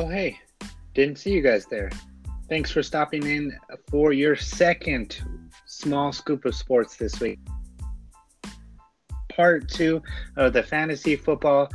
Oh, hey, didn't see you guys there. Thanks for stopping in for your second small scoop of sports this week. Part two of the fantasy football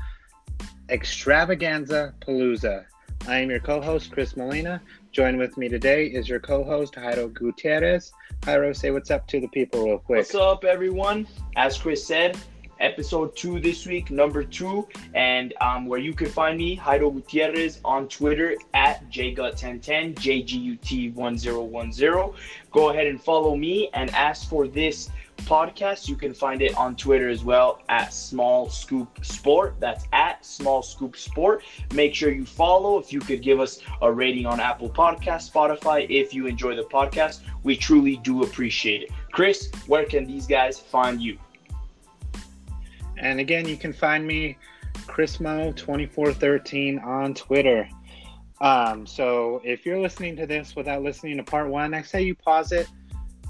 extravaganza palooza. I am your co host, Chris Molina. Join with me today is your co host, Jairo Gutierrez. Jairo, say what's up to the people real quick. What's up, everyone? As Chris said, episode two this week, number two, and um, where you can find me, Jairo Gutierrez, on Twitter at JGUT1010, JGUT1010. Go ahead and follow me and ask for this podcast. You can find it on Twitter as well at Small Scoop Sport. That's at Small Scoop Sport. Make sure you follow. If you could give us a rating on Apple Podcast, Spotify, if you enjoy the podcast, we truly do appreciate it. Chris, where can these guys find you? And again, you can find me, Chrismo2413 on Twitter. Um, so if you're listening to this without listening to part one, I say you pause it,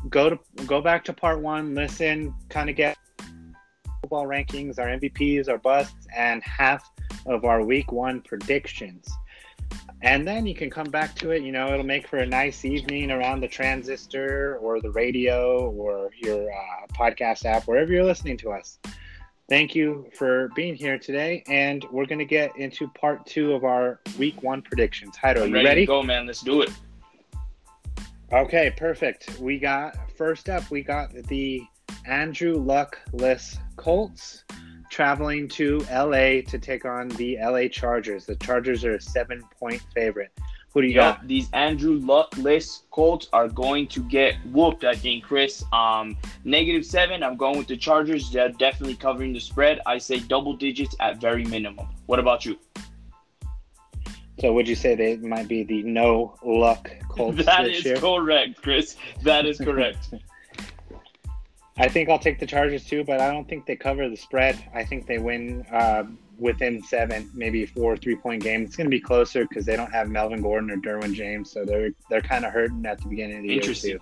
go to go back to part one, listen, kind of get football rankings, our MVPs, our busts, and half of our week one predictions. And then you can come back to it. You know, it'll make for a nice evening around the transistor or the radio or your uh, podcast app, wherever you're listening to us. Thank you for being here today, and we're going to get into part two of our week one predictions. Jairo, you ready? ready? go, man. Let's do it. Okay, perfect. We got first up. We got the Andrew Luckless Colts traveling to LA to take on the LA Chargers. The Chargers are a seven-point favorite. Who do you Yep, got? these Andrew Luckless Colts are going to get whooped, I think, Chris. Um, negative seven. I'm going with the Chargers. They're definitely covering the spread. I say double digits at very minimum. What about you? So, would you say they might be the no luck Colts That this is year? correct, Chris. That is correct. I think I'll take the Chargers too, but I don't think they cover the spread. I think they win uh, within seven, maybe four three point game. It's going to be closer because they don't have Melvin Gordon or Derwin James, so they're they're kind of hurting at the beginning of the year too.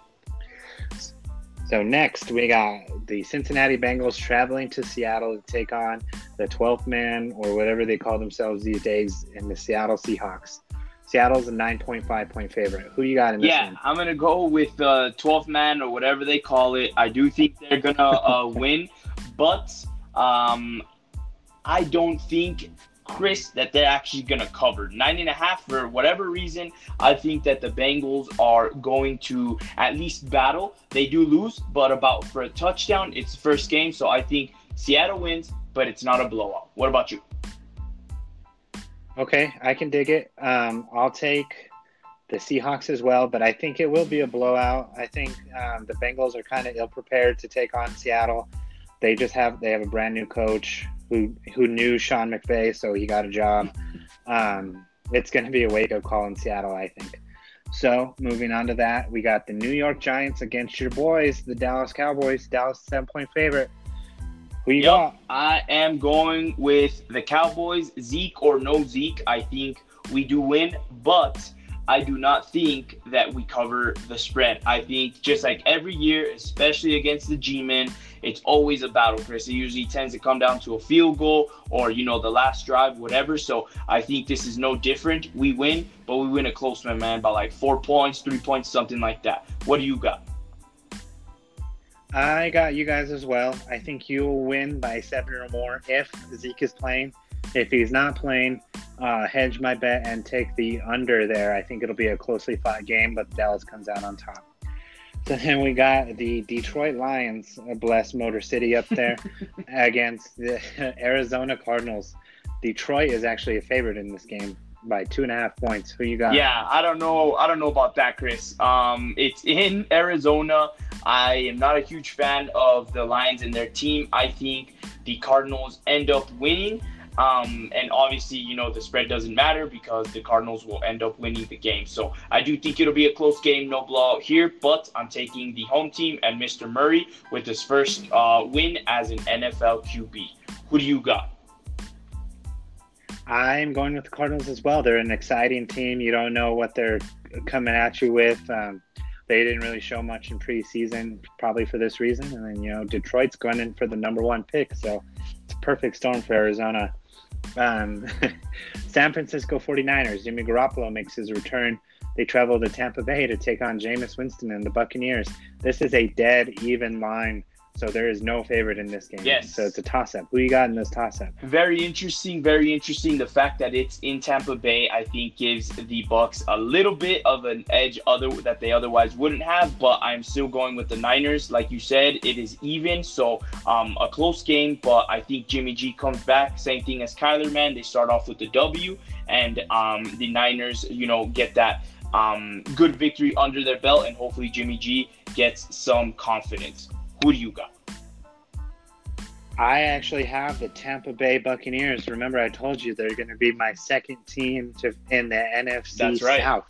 So next we got the Cincinnati Bengals traveling to Seattle to take on the 12th man or whatever they call themselves these days in the Seattle Seahawks. Seattle's a 9.5 point favorite. Who you got in this Yeah, one? I'm gonna go with the 12th man or whatever they call it. I do think they're gonna uh, win, but um, I don't think Chris that they're actually gonna cover nine and a half for whatever reason. I think that the Bengals are going to at least battle. They do lose, but about for a touchdown, it's the first game, so I think Seattle wins, but it's not a blowout. What about you? Okay, I can dig it. Um, I'll take the Seahawks as well, but I think it will be a blowout. I think um, the Bengals are kind of ill prepared to take on Seattle. They just have they have a brand new coach who who knew Sean McVay, so he got a job. Um, it's going to be a wake up call in Seattle, I think. So moving on to that, we got the New York Giants against your boys, the Dallas Cowboys. Dallas seven point favorite. Who you Yep. got? I am going with the Cowboys. Zeke or no Zeke, I think we do win, but I do not think that we cover the spread. I think just like every year, especially against the G-men, it's always a battle, Chris. It usually tends to come down to a field goal or, you know, the last drive, whatever. So I think this is no different. We win, but we win a close one, man, by like four points, three points, something like that. What do you got? I got you guys as well. I think you'll win by seven or more if Zeke is playing. If he's not playing, uh, hedge my bet and take the under there. I think it'll be a closely fought game, but Dallas comes out on top. So then we got the Detroit Lions, bless Motor City up there, against the Arizona Cardinals. Detroit is actually a favorite in this game by two and a half points. Who you got? Yeah, I don't know. I don't know about that, Chris. Um, it's in Arizona. I am not a huge fan of the Lions and their team. I think the Cardinals end up winning. Um, and obviously, you know, the spread doesn't matter because the Cardinals will end up winning the game. So I do think it'll be a close game, no blowout here, but I'm taking the home team and Mr. Murray with his first uh, win as an NFL QB. Who do you got? I'm going with the Cardinals as well. They're an exciting team. You don't know what they're coming at you with. Um, they didn't really show much in preseason, probably for this reason. And then, you know, Detroit's going in for the number one pick. So it's a perfect storm for Arizona. Um, San Francisco 49ers, Jimmy Garoppolo makes his return. They travel to Tampa Bay to take on Jameis Winston and the Buccaneers. This is a dead even line so there is no favorite in this game. Yes. So it's a toss up. Who you got in this toss up? Very interesting. Very interesting. The fact that it's in Tampa Bay, I think, gives the Bucks a little bit of an edge other that they otherwise wouldn't have. But I'm still going with the Niners. Like you said, it is even. So um, a close game, but I think Jimmy G comes back. Same thing as Kyler. Man, they start off with the W, and um, the Niners, you know, get that um, good victory under their belt, and hopefully Jimmy G gets some confidence. Who do you got? I actually have the Tampa Bay Buccaneers. Remember, I told you they're going to be my second team to in the NFC That's right. South.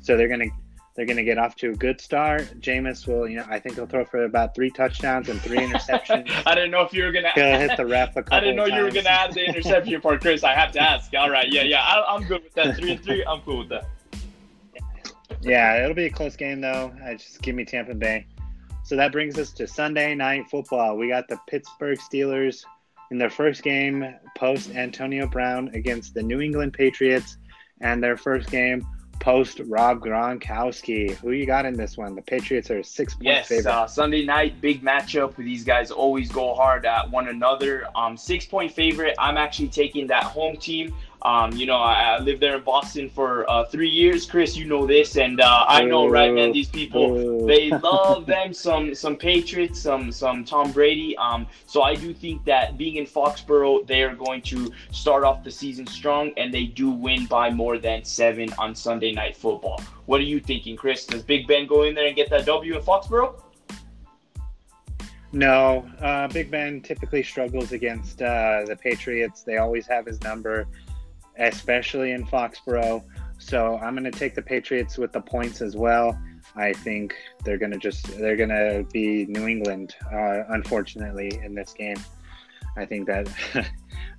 So they're going to they're going to get off to a good start. Jameis will, you know, I think he'll throw for about three touchdowns and three interceptions. I didn't know if you were going to. He'll hit the ref a couple. I didn't know you were going to add the interception part, Chris. I have to ask. All right, yeah, yeah, I, I'm good with that. Three and three, I'm cool with that. Yeah, it'll be a close game though. I just give me Tampa Bay. So that brings us to Sunday night football. We got the Pittsburgh Steelers in their first game post Antonio Brown against the New England Patriots, and their first game post Rob Gronkowski. Who you got in this one? The Patriots are a six point Yes, favorite. uh, Sunday night, big matchup. These guys always go hard at one another. Um, six point favorite. I'm actually taking that home team. Um, you know, I, I lived there in Boston for uh, three years. Chris, you know this, and uh, I know, right, man? These people, Boo. they love them some some Patriots, some some Tom Brady. Um, so I do think that being in Foxborough, they are going to start off the season strong, and they do win by more than seven on Sunday Night Football. What are you thinking, Chris? Does Big Ben go in there and get that W in Foxborough? No, uh, Big Ben typically struggles against uh, the Patriots. They always have his number, especially in Foxborough. So I'm going to take the Patriots with the points as well. I think they're going to just they're going to be New England, uh, unfortunately, in this game. I think that.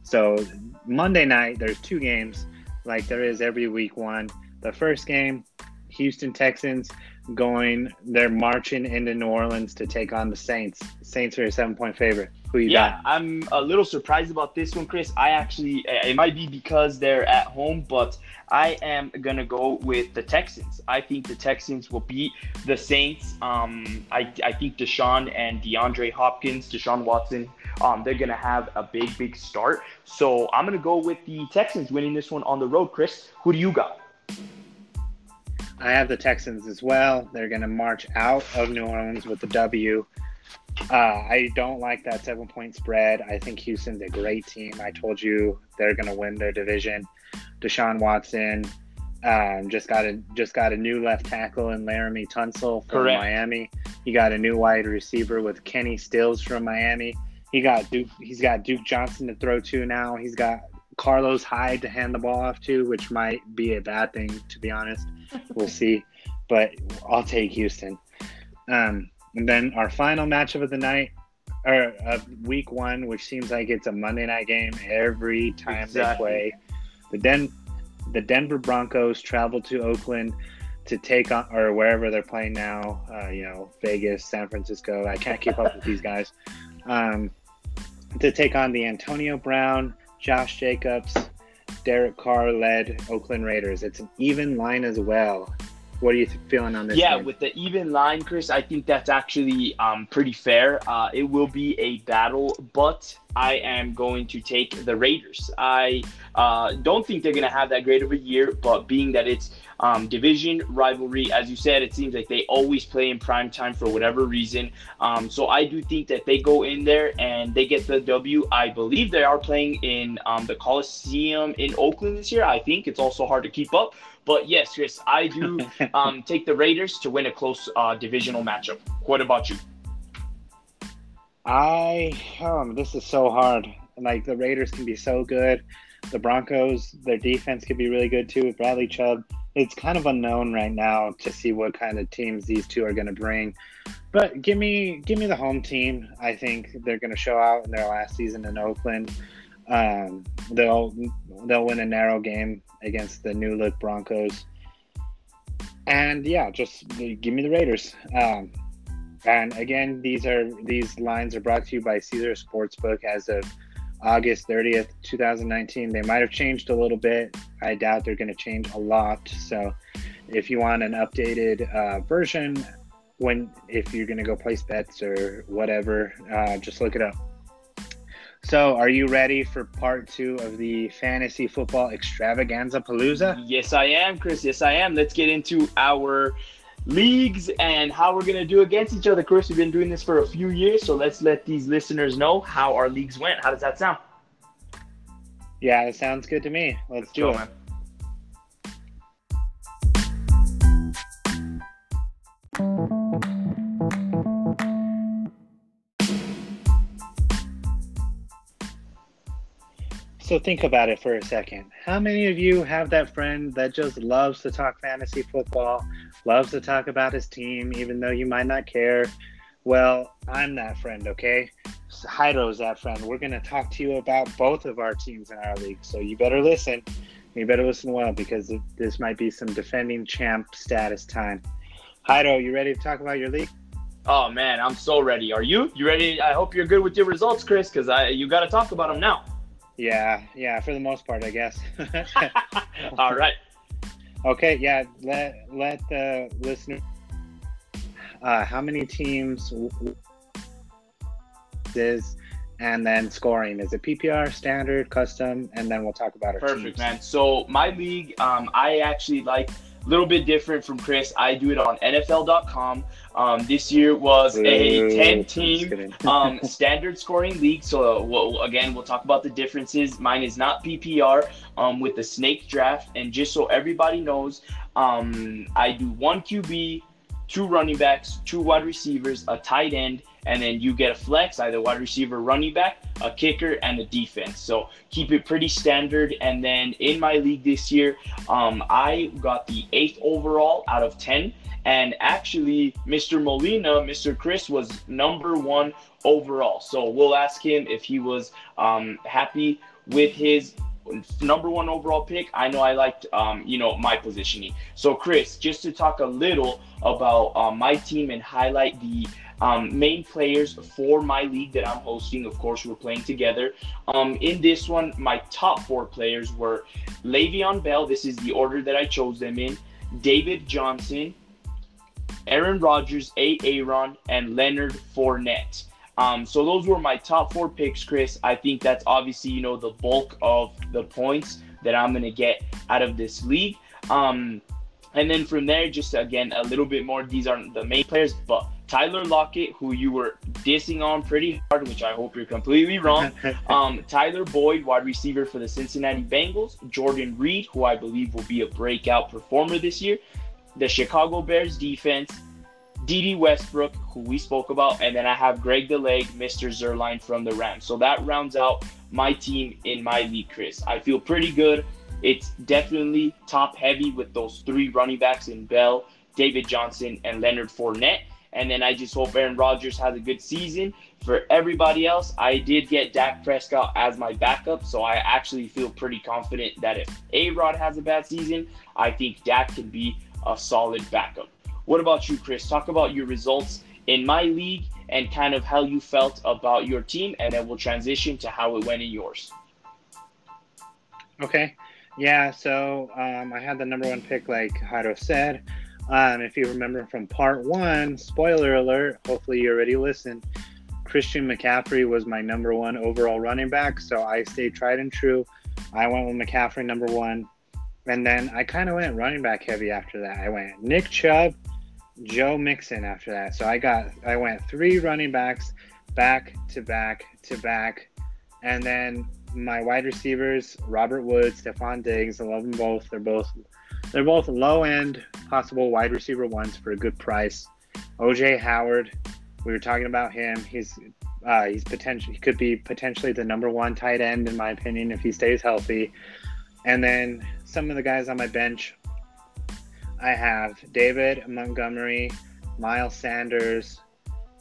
so Monday night, there's two games, like there is every week one. The first game, Houston Texans going they're marching into New Orleans to take on the Saints. Saints are a seven point favorite. Who you Yeah, I'm a little surprised about this one, Chris. I actually, it might be because they're at home, but I am gonna go with the Texans. I think the Texans will beat the Saints. Um, I, I think Deshaun and DeAndre Hopkins, Deshaun Watson, um, they're gonna have a big, big start. So I'm gonna go with the Texans winning this one on the road. Chris, who do you got? got? I have the Texans as well. They're going to march out of New Orleans with the W. Uh, I don't like that seven point spread. I think Houston's a great team. I told you they're going to win their division. Deshaun Watson um, just got a just got a new left tackle in Laremy Tunsil from Correct. Miami. He got a new wide receiver with Kenny Stills from Miami. He got Duke. He's got Duke Johnson to throw to now. He's got Carlos Hyde to hand the ball off to, which might be a bad thing to be honest. We'll see, but I'll take Houston. Um, and then our final matchup of the night, or of week one, which seems like it's a Monday night game every time Exactly. they play. The Den, the Denver Broncos travel to Oakland to take on, or wherever they're playing now. Uh, you know, Vegas, San Francisco. I can't keep up with these guys. Um, to take on the Antonio Brown, Josh Jacobs, Derek Carr led Oakland Raiders. It's an even line as well. What are you feeling on this? Yeah, game? with the even line, Chris, I think that's actually um, pretty fair. Uh, it will be a battle, but I am going to take the Raiders. I uh, don't think they're going to have that great of a year, but being that it's um, division rivalry, as you said, it seems like they always play in prime time for whatever reason. Um, so I do think that they go in there and they get the W. I believe they are playing in um, the Coliseum in Oakland this year. I think it's also hard to keep up. But yes, Chris, I do um, take the Raiders to win a close uh, divisional matchup. What about you? I um, this is so hard. Like the Raiders can be so good. The Broncos, their defense could be really good too with Bradley Chubb. It's kind of unknown right now to see what kind of teams these two are going to bring. But give me give me the home team. I think they're going to show out in their last season in Oakland. Um, they'll they'll win a narrow game against the new look Broncos. And yeah, just give me the Raiders. Um, and again, these are these lines are brought to you by Caesar Sportsbook as of August 30th, 2019. They might have changed a little bit. I doubt they're going to change a lot. So if you want an updated uh, version, when if you're going to go place bets or whatever, uh, just look it up. So, are you ready for part two of the fantasy football extravaganza palooza? Yes, I am, Chris. Yes, I am. Let's get into our leagues and how we're gonna do against each other. Chris, we've been doing this for a few years, so let's let these listeners know how our leagues went. How does that sound? Yeah, it sounds good to me. Let's, let's do go, it. Man. So think about it for a second. How many of you have that friend that just loves to talk fantasy football, loves to talk about his team, even though you might not care? Well, I'm that friend, okay? Jairo's that friend. We're going to talk to you about both of our teams in our league. So you better listen. You better listen well because this might be some defending champ status time. Hydo, you ready to talk about your league? Oh man, I'm so ready. Are you? You ready? I hope you're good with your results, Chris, because you got to talk about them now. Yeah, yeah, for the most part, I guess. All right. Okay, yeah. Let let the listener. Uh, how many teams is, and then scoring is it PPR, standard, custom, and then we'll talk about our Perfect, teams. man. So my league, um, I actually like a little bit different from Chris. I do it on NFL.com. Um, this year was a 10 team um, standard scoring league. So, uh, we'll, again, we'll talk about the differences. Mine is not PPR um, with the snake draft. And just so everybody knows, um, I do one QB, two running backs, two wide receivers, a tight end, and then you get a flex, either wide receiver, running back, a kicker, and a defense. So keep it pretty standard. And then in my league this year, um, I got the eighth overall out of 10. And actually, Mr. Molina, Mr. Chris, was number one overall. So we'll ask him if he was um, happy with his number one overall pick. I know I liked, um, you know, my positioning. So, Chris, just to talk a little about uh, my team and highlight the um, main players for my league that I'm hosting. Of course, we're playing together. Um, in this one, my top four players were Le'Veon Bell. This is the order that I chose them in. David Johnson, Aaron Rodgers, A. Aaron, and Leonard Fournette. Um, so those were my top four picks, Chris. I think that's obviously you know the bulk of the points that I'm gonna get out of this league. Um, and then from there, just again a little bit more. These aren't the main players, but Tyler Lockett, who you were dissing on pretty hard, which I hope you're completely wrong. um, Tyler Boyd, wide receiver for the Cincinnati Bengals. Jordan Reed, who I believe will be a breakout performer this year. The Chicago Bears defense. Dede Westbrook, who we spoke about, and then I have Greg Leg, Mr. Zuerlein from the Rams. So that rounds out my team in my league, Chris. I feel pretty good. It's definitely top heavy with those three running backs in Bell, David Johnson, and Leonard Fournette. And then I just hope Aaron Rodgers has a good season. For everybody else, I did get Dak Prescott as my backup, so I actually feel pretty confident that if A Rod has a bad season, I think Dak can be a solid backup. What about you, Chris? Talk about your results in my league and kind of how you felt about your team, and then we'll transition to how it went in yours. Okay. Yeah, so um, I had the number one pick, like Jairo said. Um, if you remember from part one, spoiler alert, hopefully you already listened. Christian McCaffrey was my number one overall running back, so I stayed tried and true. I went with McCaffrey number one, and then I kind of went running back heavy after that. I went Nick Chubb, Joe Mixon after that. So I got I went three running backs back to back to back, and then my wide receivers Robert Woods, Stefon Diggs. I love them both. They're both they're both low end possible wide receiver ones for a good price. OJ Howard, we were talking about him. He's uh, he's potential. He could be potentially the number one tight end in my opinion if he stays healthy. And then some of the guys on my bench, I have David Montgomery, Miles Sanders,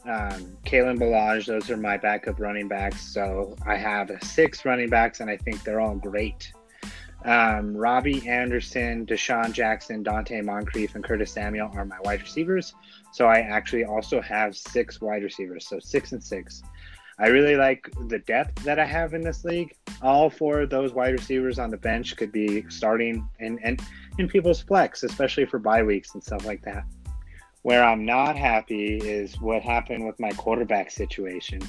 um, Kalen Ballage. Those are my backup running backs. So I have six running backs, and I think they're all great. Um, Robbie Anderson, DeSean Jackson, Donte Moncrief, and Curtis Samuel are my wide receivers. So I actually also have six wide receivers. So six and six. I really like the depth that I have in this league. All four of those wide receivers on the bench could be starting in, in, in people's flex, especially for bye weeks and stuff like that. Where I'm not happy is what happened with my quarterback situation.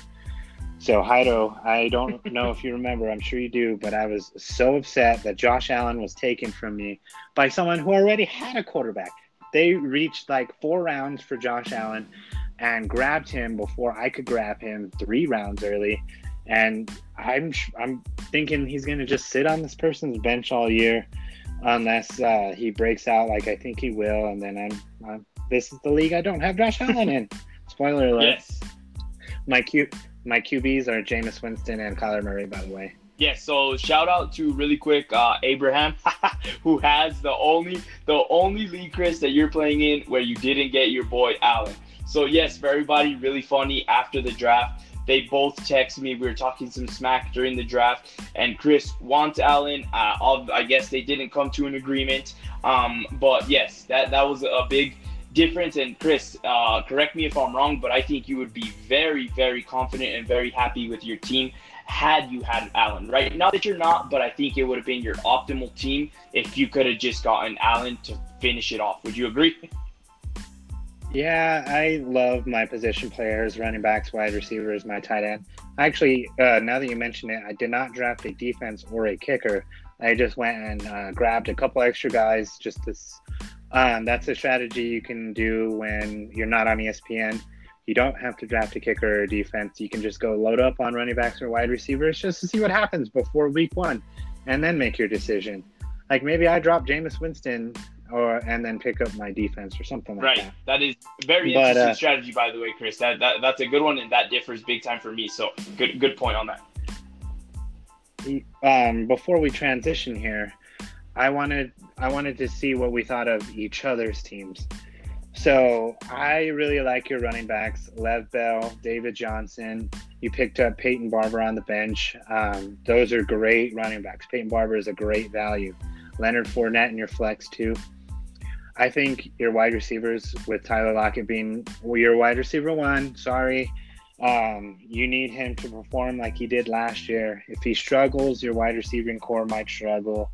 So, Jairo, I don't know if you remember, I'm sure you do, but I was so upset that Josh Allen was taken from me by someone who already had a quarterback. They reached like four rounds for Josh Allen and grabbed him before I could grab him three rounds early. And I'm I'm thinking he's gonna just sit on this person's bench all year, unless uh, he breaks out like I think he will. And then I'm, I'm this is the league I don't have Josh Allen in. Spoiler alert. Yes. My Q my QBs are Jameis Winston and Kyler Murray, by the way. Yeah, so shout out to really quick uh, Abraham, who has the only the only league Chris that you're playing in where you didn't get your boy Allen. So yes, for everybody, really funny after the draft. They both texted me. We were talking some smack during the draft, and Chris wants Allen. Uh, I guess they didn't come to an agreement. Um, but yes, that that was a big difference. And Chris, uh, correct me if I'm wrong, but I think you would be very, very confident and very happy with your team had you had Allen, right? Not that you're not, but I think it would have been your optimal team if you could have just gotten Allen to finish it off. Would you agree? Yeah, I love my position players, running backs, wide receivers, my tight end. Actually, uh, now that you mention it, I did not draft a defense or a kicker. I just went and uh, grabbed a couple extra guys. Just this, um, that's a strategy you can do when you're not on ESPN. You don't have to draft a kicker or a defense. You can just go load up on running backs or wide receivers just to see what happens before week one, and then make your decision. Like maybe I drop Jameis Winston or and then pick up my defense or something like right. that. Right. That is very but, interesting uh, strategy, by the way, Chris. That, that that's a good one, and that differs big time for me. So good good point on that. Um, before we transition here, I wanted I wanted to see what we thought of each other's teams. So I really like your running backs, Lev Bell, David Johnson. You picked up Peyton Barber on the bench. Um, those are great running backs. Peyton Barber is a great value. Leonard Fournette in your flex too. I think your wide receivers with Tyler Lockett being your wide receiver one. Sorry, um, you need him to perform like he did last year. If he struggles, your wide receiving core might struggle.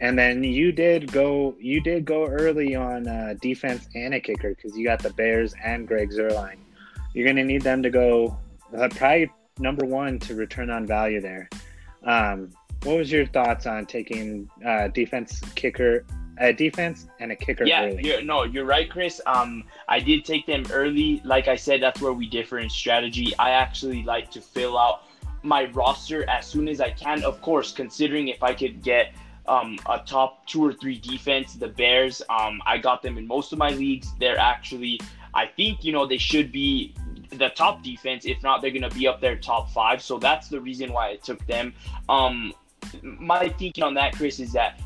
And then you did go, you did go early on uh, defense and a kicker because you got the Bears and Greg Zuerlein. You're going to need them to go uh, probably number one to return on value there. Um, what was your thoughts on taking uh, defense kicker a defense and a kicker. Yeah, you're, no, you're right, Chris. Um, I did take them early. Like I said, that's where we differ in strategy. I actually like to fill out my roster as soon as I can. Of course, considering if I could get um, a top two or three defense, the Bears. Um, I got them in most of my leagues. They're actually, I think, you know, they should be the top defense. If not, they're going to be up there top five. So that's the reason why I took them. Um, my thinking on that, Chris, is that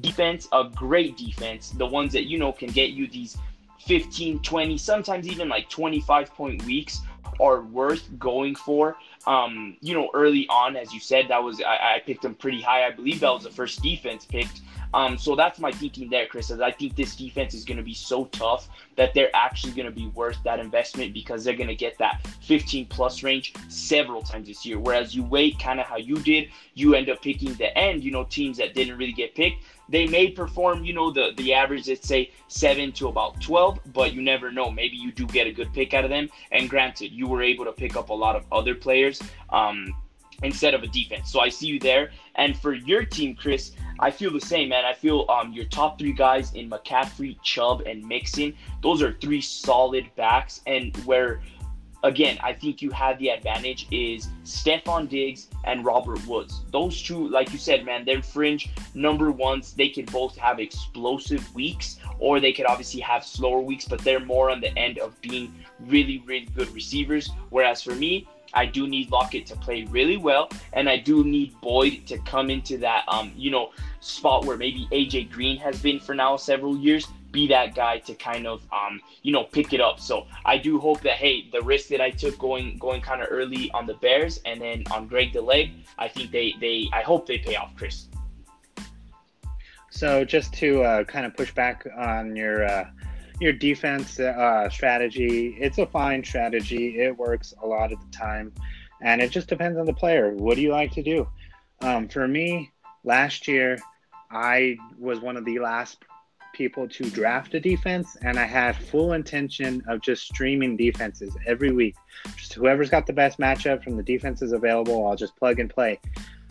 defense, a great defense, the ones that you know can get you these 15, 20, sometimes even like 25 point weeks are worth going for. Um, you know, early on, as you said, that was I, I picked them pretty high. I believe that was the first defense picked. Um, so that's my thinking there, Chris. As I think this defense is going to be so tough that they're actually going to be worth that investment because they're going to get that 15 plus range several times this year. Whereas you wait, kind of how you did, you end up picking the end. You know, teams that didn't really get picked they may perform, you know, the the average, let's say seven to about twelve, but you never know. Maybe you do get a good pick out of them. And granted, you were able to pick up a lot of other players um, instead of a defense. So I see you there. And for your team, Chris, I feel the same, man. I feel um, your top three guys in McCaffrey, Chubb, and Mixon. Those are three solid backs, and where again, I think you have the advantage is Stefon Diggs and Robert Woods. Those two, like you said, man, they're fringe number ones. They can both have explosive weeks or they could obviously have slower weeks, but they're more on the end of being really, really good receivers. Whereas for me, I do need Lockett to play really well, and I do need Boyd to come into that, um, you know, spot where maybe AJ Green has been for now several years be that guy to kind of um, you know pick it up. So I do hope that hey, the risk that I took going going kind of early on the Bears and then on Greg the Leg, I think they they I hope they pay off, Chris. So just to uh, kind of push back on your uh, your defense uh, strategy, it's a fine strategy. It works a lot of the time. and it just depends on the player. What do you like to do? Um, for me, last year, I was one of the last people to draft a defense, and I had full intention of just streaming defenses every week. Just whoever's got the best matchup from the defenses available, I'll just plug and play.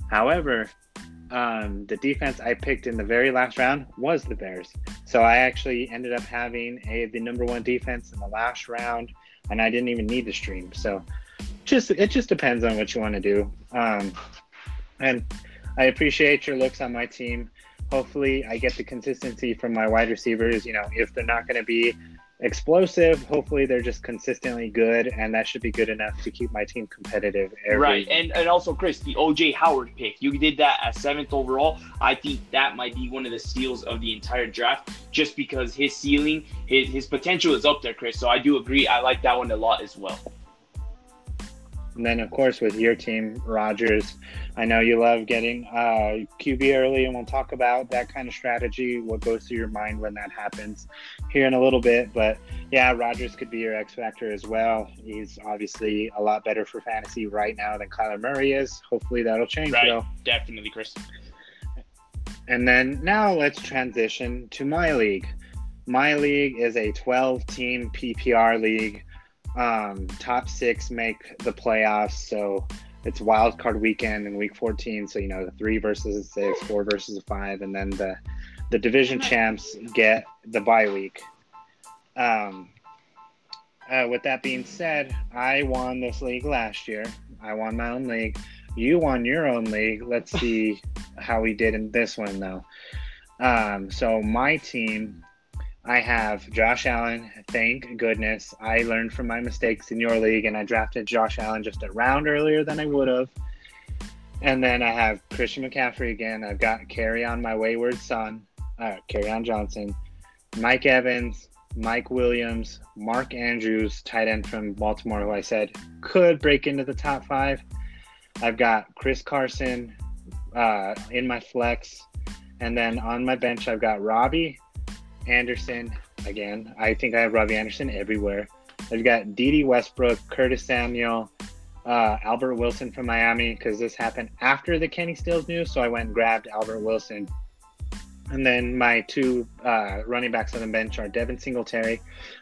However, um, the defense I picked in the very last round was the Bears. So I actually ended up having a the number one defense in the last round, and I didn't even need to stream. So just it just depends on what you want to do. Um, and I appreciate your looks on my team. Hopefully, I get the consistency from my wide receivers. You know, if they're not going to be explosive. Hopefully, they're just consistently good, and that should be good enough to keep my team competitive. Right, and and also Chris, the OJ Howard pick, you did that at seventh overall. I think that might be one of the steals of the entire draft, just because his ceiling, his his potential is up there, Chris. So I do agree. I like that one a lot as well. And then, of course, with your team, Rodgers, I know you love getting uh, QB early, and we'll talk about that kind of strategy, what goes through your mind when that happens here in a little bit. But yeah, Rodgers could be your X factor as well. He's obviously a lot better for fantasy right now than Kyler Murray is. Hopefully, that'll change, right. though. Definitely, Chris. And then now let's transition to my league. My league is a 12 team PPR league um, top six make the playoffs. So it's wild card weekend in week 14. So, you know, the three versus a six, four versus a five, and then the, the division champs get the bye week. Um, uh, with that being said, I won this league last year. I won my own league. You won your own league. Let's see how we did in this one, though. Um, so my team I have Josh Allen. Thank goodness. I learned from my mistakes in your league and I drafted Josh Allen just a round earlier than I would have. And then I have Christian McCaffrey again. I've got Carry Kerryon my wayward son, uh, Kerryon Johnson, Mike Evans, Mike Williams, Mark Andrews, tight end from Baltimore, who I said could break into the top five. I've got Chris Carson uh, in my flex. And then on my bench, I've got Robbie, Anderson again. I think I have Robbie Anderson everywhere. I've got Dede Westbrook, Curtis Samuel, uh, Albert Wilson from Miami because this happened after the Kenny Stills news, so I went and grabbed Albert Wilson. And then my two uh, running backs on the bench are Devin Singletary,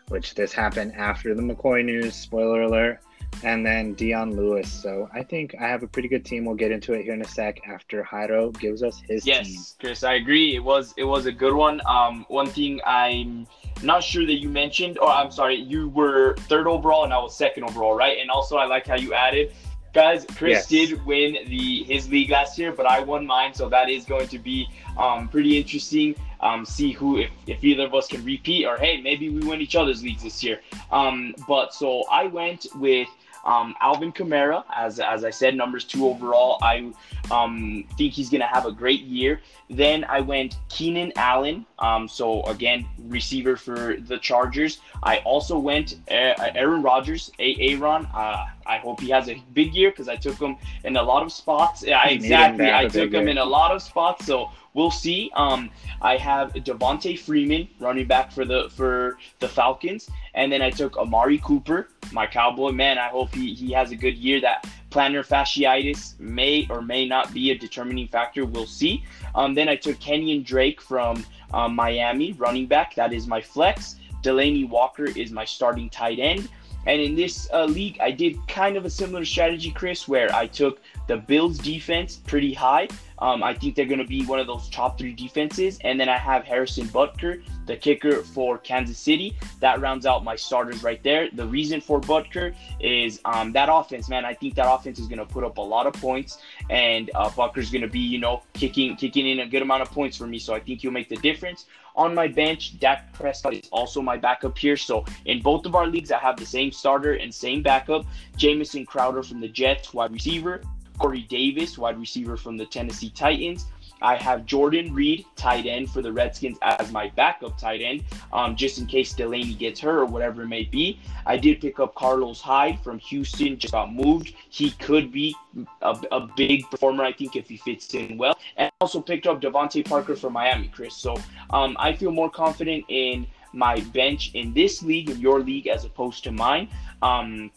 which this happened after the McCoy news. Spoiler alert and then Dion Lewis. So I think I have a pretty good team. We'll get into it here in a sec after Jairo gives us his yes, team. Chris, I agree. It was it was a good one. Um, one thing I'm not sure that you mentioned, or I'm sorry, you were third overall and I was second overall, right? And also I like how you added. Guys, Chris yes. did win the his league last year, but I won mine, so that is going to be um, pretty interesting. Um, see who if, if either of us can repeat, or hey, maybe we win each other's leagues this year. Um, but so I went with um, Alvin Kamara, as, as I said, numbers two overall. I um, think he's going to have a great year. Then I went Keenan Allen. Um, so again, receiver for the Chargers. I also went uh, Aaron Rodgers, Aaron. Uh, I hope he has a big year because I took him in a lot of spots. Yeah, exactly. I took him in a lot of spots. So we'll see. Um, I have Devonta Freeman running back for the for the Falcons, and then I took Amari Cooper, my Cowboy man. I hope he, he has a good year. That plantar fasciitis may or may not be a determining factor. We'll see. Um, then I took Kenyan Drake from um, Miami, running back. That is my flex. Delanie Walker is my starting tight end. And in this uh, league, I did kind of a similar strategy, Chris, where I took the Bills defense pretty high. Um, I think they're going to be one of those top three defenses. And then I have Harrison Butker, the kicker for Kansas City. That rounds out my starters right there. The reason for Butker is um, that offense, man. I think that offense is going to put up a lot of points, and uh, Butker's going to be, you know, kicking kicking in a good amount of points for me. So I think he'll make the difference. On my bench, Dak Prescott is also my backup here. So in both of our leagues, I have the same starter and same backup. Jamison Crowder from the Jets, wide receiver. Corey Davis, wide receiver from the Tennessee Titans. I have Jordan Reed, tight end for the Redskins, as my backup tight end, um, just in case Delanie gets hurt or whatever it may be. I did pick up Carlos Hyde from Houston, just got moved. He could be a, a big performer, I think, if he fits in well. And also picked up DeVante Parker from Miami, Chris. So um, I feel more confident in my bench in this league, in your league, as opposed to mine. Um,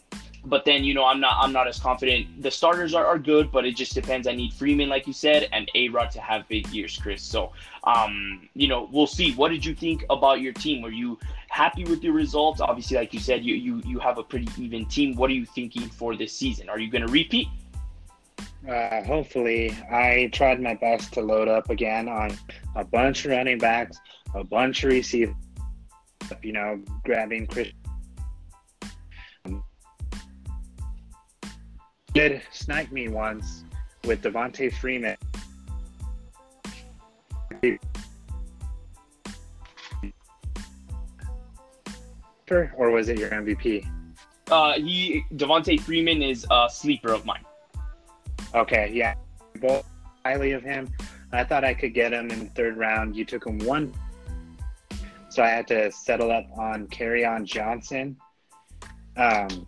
but then you know I'm not I'm not as confident. The starters are, are good, but it just depends. I need Freeman, like you said, and A Rod to have big years, Chris. So um, you know, we'll see. What did you think about your team? Were you happy with your results? Obviously, like you said, you you you have a pretty even team. What are you thinking for this season? Are you going to repeat? Uh, hopefully, I tried my best to load up again on a bunch of running backs, a bunch of receivers. You know, grabbing Chris did snipe me once with Devonta Freeman. Or was it your MVP? Uh, he Devonta Freeman is a sleeper of mine. Okay, yeah, both highly of him. I thought I could get him in the third round. You took him one, so I had to settle up on Kerryon Johnson. Um,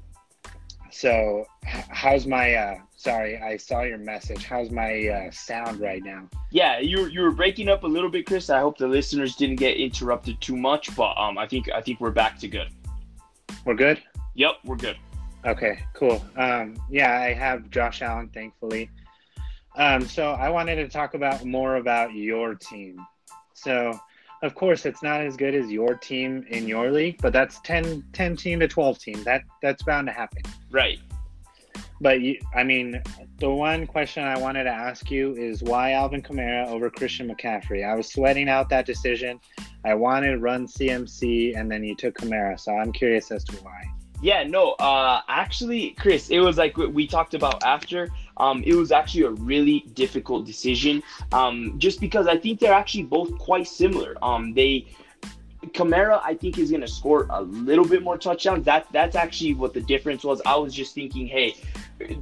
so, how's my? Uh, sorry, I saw your message. How's my uh, sound right now? Yeah, you you were breaking up a little bit, Chris. I hope the listeners didn't get interrupted too much, but um, I think I think we're back to good. We're good. Yep, we're good. Okay, cool. Um, yeah, I have Josh Allen, thankfully. Um, so I wanted to talk about more about your team. So, of course, it's not as good as your team in your league, but that's 10, 10 team to 12 team. That that's bound to happen. Right. But you, I mean, the one question I wanted to ask you is why Alvin Kamara over Christian McCaffrey? I was sweating out that decision. I wanted to run CMC, and then you took Kamara, so I'm curious as to why. Yeah, no, uh, actually, Chris, it was like we talked about after. Um, it was actually a really difficult decision, um, just because I think they're actually both quite similar. Um, they Kamara, I think, is going to score a little bit more touchdowns. That that's actually what the difference was. I was just thinking, hey,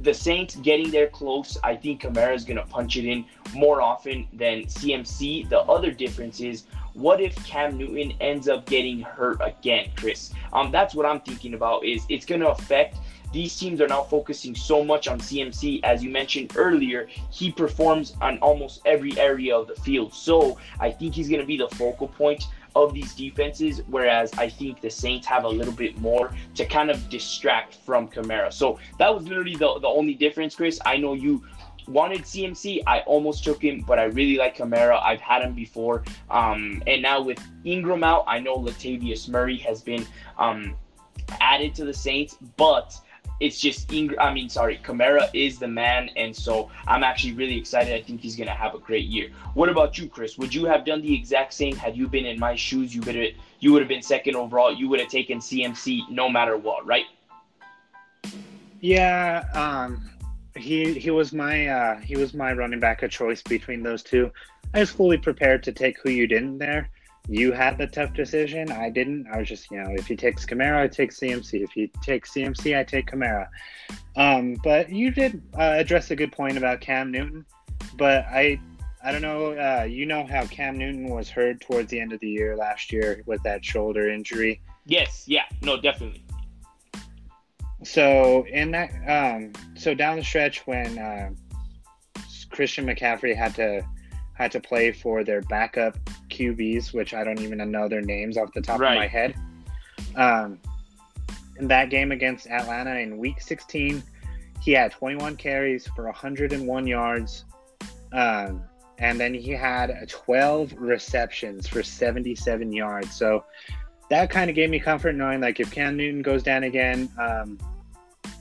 the Saints getting there close. I think Kamara is going to punch it in more often than CMC. The other difference is, what if Cam Newton ends up getting hurt again, Chris? Um, that's what I'm thinking about. Is it's going to affect these teams are now focusing so much on CMC. As you mentioned earlier, he performs on almost every area of the field. So I think he's going to be the focal point of these defenses, whereas I think the Saints have a little bit more to kind of distract from Kamara. So that was literally the, the only difference, Chris. I know you wanted CMC. I almost took him, but I really like Kamara. I've had him before. Um, and now with Ingram out, I know Latavius Murray has been um, added to the Saints, but it's just Ingram. I mean, sorry, Kamara is the man, and so I'm actually really excited. I think he's gonna have a great year. What about you, Chris? Would you have done the exact same had you been in my shoes? You would you would have been second overall. You would have taken CMC no matter what, right? Yeah, um, he he was my uh, he was my running back of choice between those two. I was fully prepared to take who you didn't there you had the tough decision. I didn't. I was just, you know, if he takes Kamara, I take CMC. If he takes CMC, I take Kamara. Um, but you did uh, address a good point about Cam Newton. But I, I don't know. Uh, you know how Cam Newton was hurt towards the end of the year last year with that shoulder injury. Yes. Yeah. No. Definitely. So in that, um, so down the stretch when uh, Christian McCaffrey had to had to play for their backup QBs, which I don't even know their names off the top right. of my head. Um, in that game against Atlanta in Week 16, he had 21 carries for 101 yards, um, and then he had 12 receptions for 77 yards. So that kind of gave me comfort knowing like if Cam Newton goes down again, um,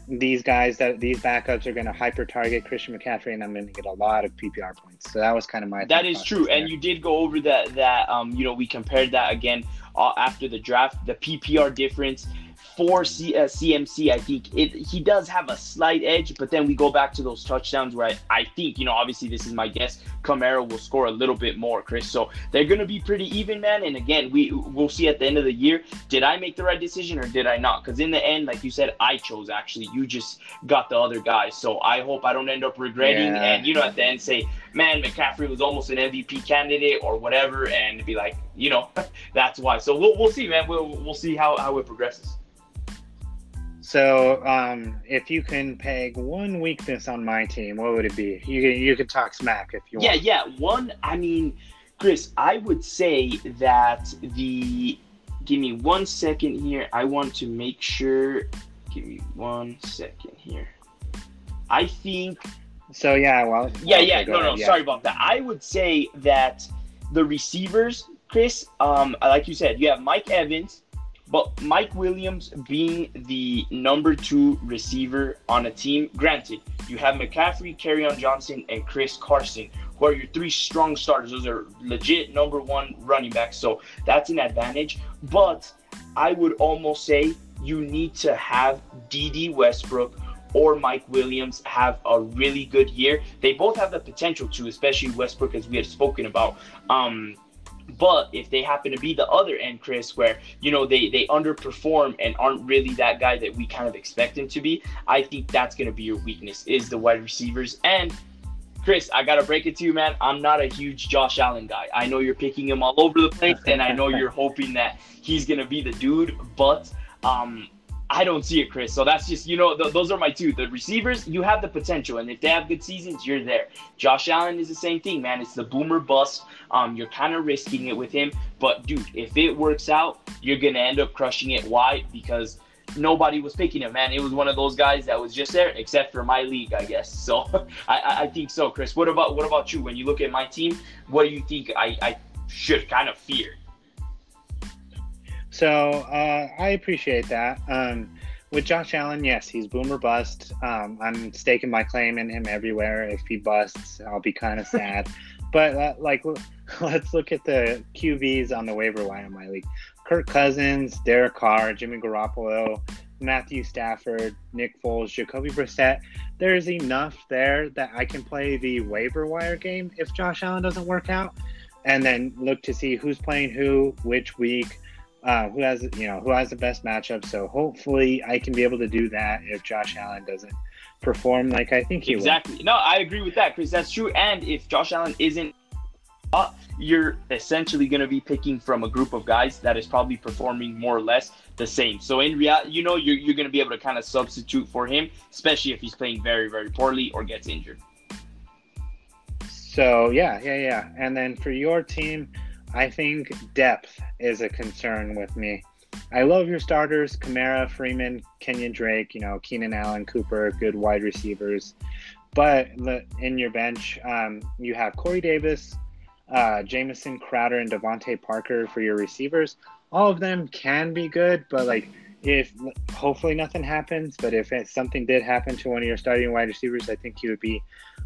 these guys that these backups are going to hyper target Christian McCaffrey, and I'm going to get a lot of PPR points. So that was kind of my. That is true, there. and you did go over that. That um, you know, we compared that again uh, after the draft. The PPR difference for C- uh, CMC, I think it he does have a slight edge, but then we go back to those touchdowns where I, I think, you know, obviously this is my guess, Kamara will score a little bit more, Chris. So they're going to be pretty even, man. And again, we we'll see at the end of the year, did I make the right decision or did I not? Because in the end, like you said, I chose actually. You just got the other guys. So I hope I don't end up regretting yeah. and you know at the end say, man, McCaffrey was almost an MVP candidate or whatever, and be like, you know, that's why. So we'll, we'll see, man. We'll, we'll see how, how it progresses. So, um, if you can peg one weakness on my team, what would it be? You can, you could talk smack if you yeah, want. Yeah, yeah. One, I mean, Chris, I would say that the. Give me one second here. I want to make sure. Give me one second here. I think. So yeah, well. Yeah, okay, yeah. No, ahead, no. Yeah. Sorry about that. I would say that the receivers, Chris, um, like you said, you have Mike Evans, but Mike Williams being the number two receiver on a team, granted, you have McCaffrey, Kerryon Johnson, and Chris Carson, who are your three strong starters. Those are legit number one running backs. So that's an advantage. But I would almost say you need to have Dede Westbrook or Mike Williams have a really good year. They both have the potential to, especially Westbrook, as we had spoken about. Um, but if they happen to be the other end, Chris, where you know they they underperform and aren't really that guy that we kind of expect them to be, I think that's going to be your weakness is the wide receivers. And Chris, I gotta break it to you, man. I'm not a huge Josh Allen guy. I know you're picking him all over the place, and I know you're hoping that he's gonna be the dude, but um, I don't see it, Chris. So that's just, you know, th- those are my two. The receivers, you have the potential. And if they have good seasons, you're there. Josh Allen is the same thing, man. It's the boomer bust. Um, you're kind of risking it with him. But, dude, if it works out, you're to end up crushing it. Why? Because nobody was picking him, man. It was one of those guys that was just there, except for my league, I guess. So I, I think so, Chris. What about what about you? When you look at my team, what do you think I, I should kind of fear? So uh, I appreciate that. Um, with Josh Allen, yes, he's boomer bust. Um, I'm staking my claim in him everywhere. If he busts, I'll be kind of sad. but uh, like, let's look at the QBs on the waiver wire in my league: Kirk Cousins, Derek Carr, Jimmy Garoppolo, Matthew Stafford, Nick Foles, Jacoby Brissett. There's enough there that I can play the waiver wire game if Josh Allen doesn't work out, and then look to see who's playing who, which week uh, who has you know who has the best matchup. So hopefully I can be able to do that if Josh Allen doesn't perform like I think he will. exactly. Will. No, I agree with that, Chris. That's true. And if Josh Allen isn't up, you're essentially going to be picking from a group of guys that is probably performing more or less the same. So in reality, you know, you're, you're going to be able to kind of substitute for him, especially if he's playing very, very poorly or gets injured. So yeah, yeah, yeah. And then for your team, I think depth is a concern with me. I love your starters Kamara, Freeman, Kenyon Drake, you know, Keenan Allen, Cooper, good wide receivers. But in your bench, um, you have Corey Davis, uh, Jamison Crowder, and DeVante Parker for your receivers. All of them can be good, but like if hopefully nothing happens, but if it, something did happen to one of your starting wide receivers, I think you would be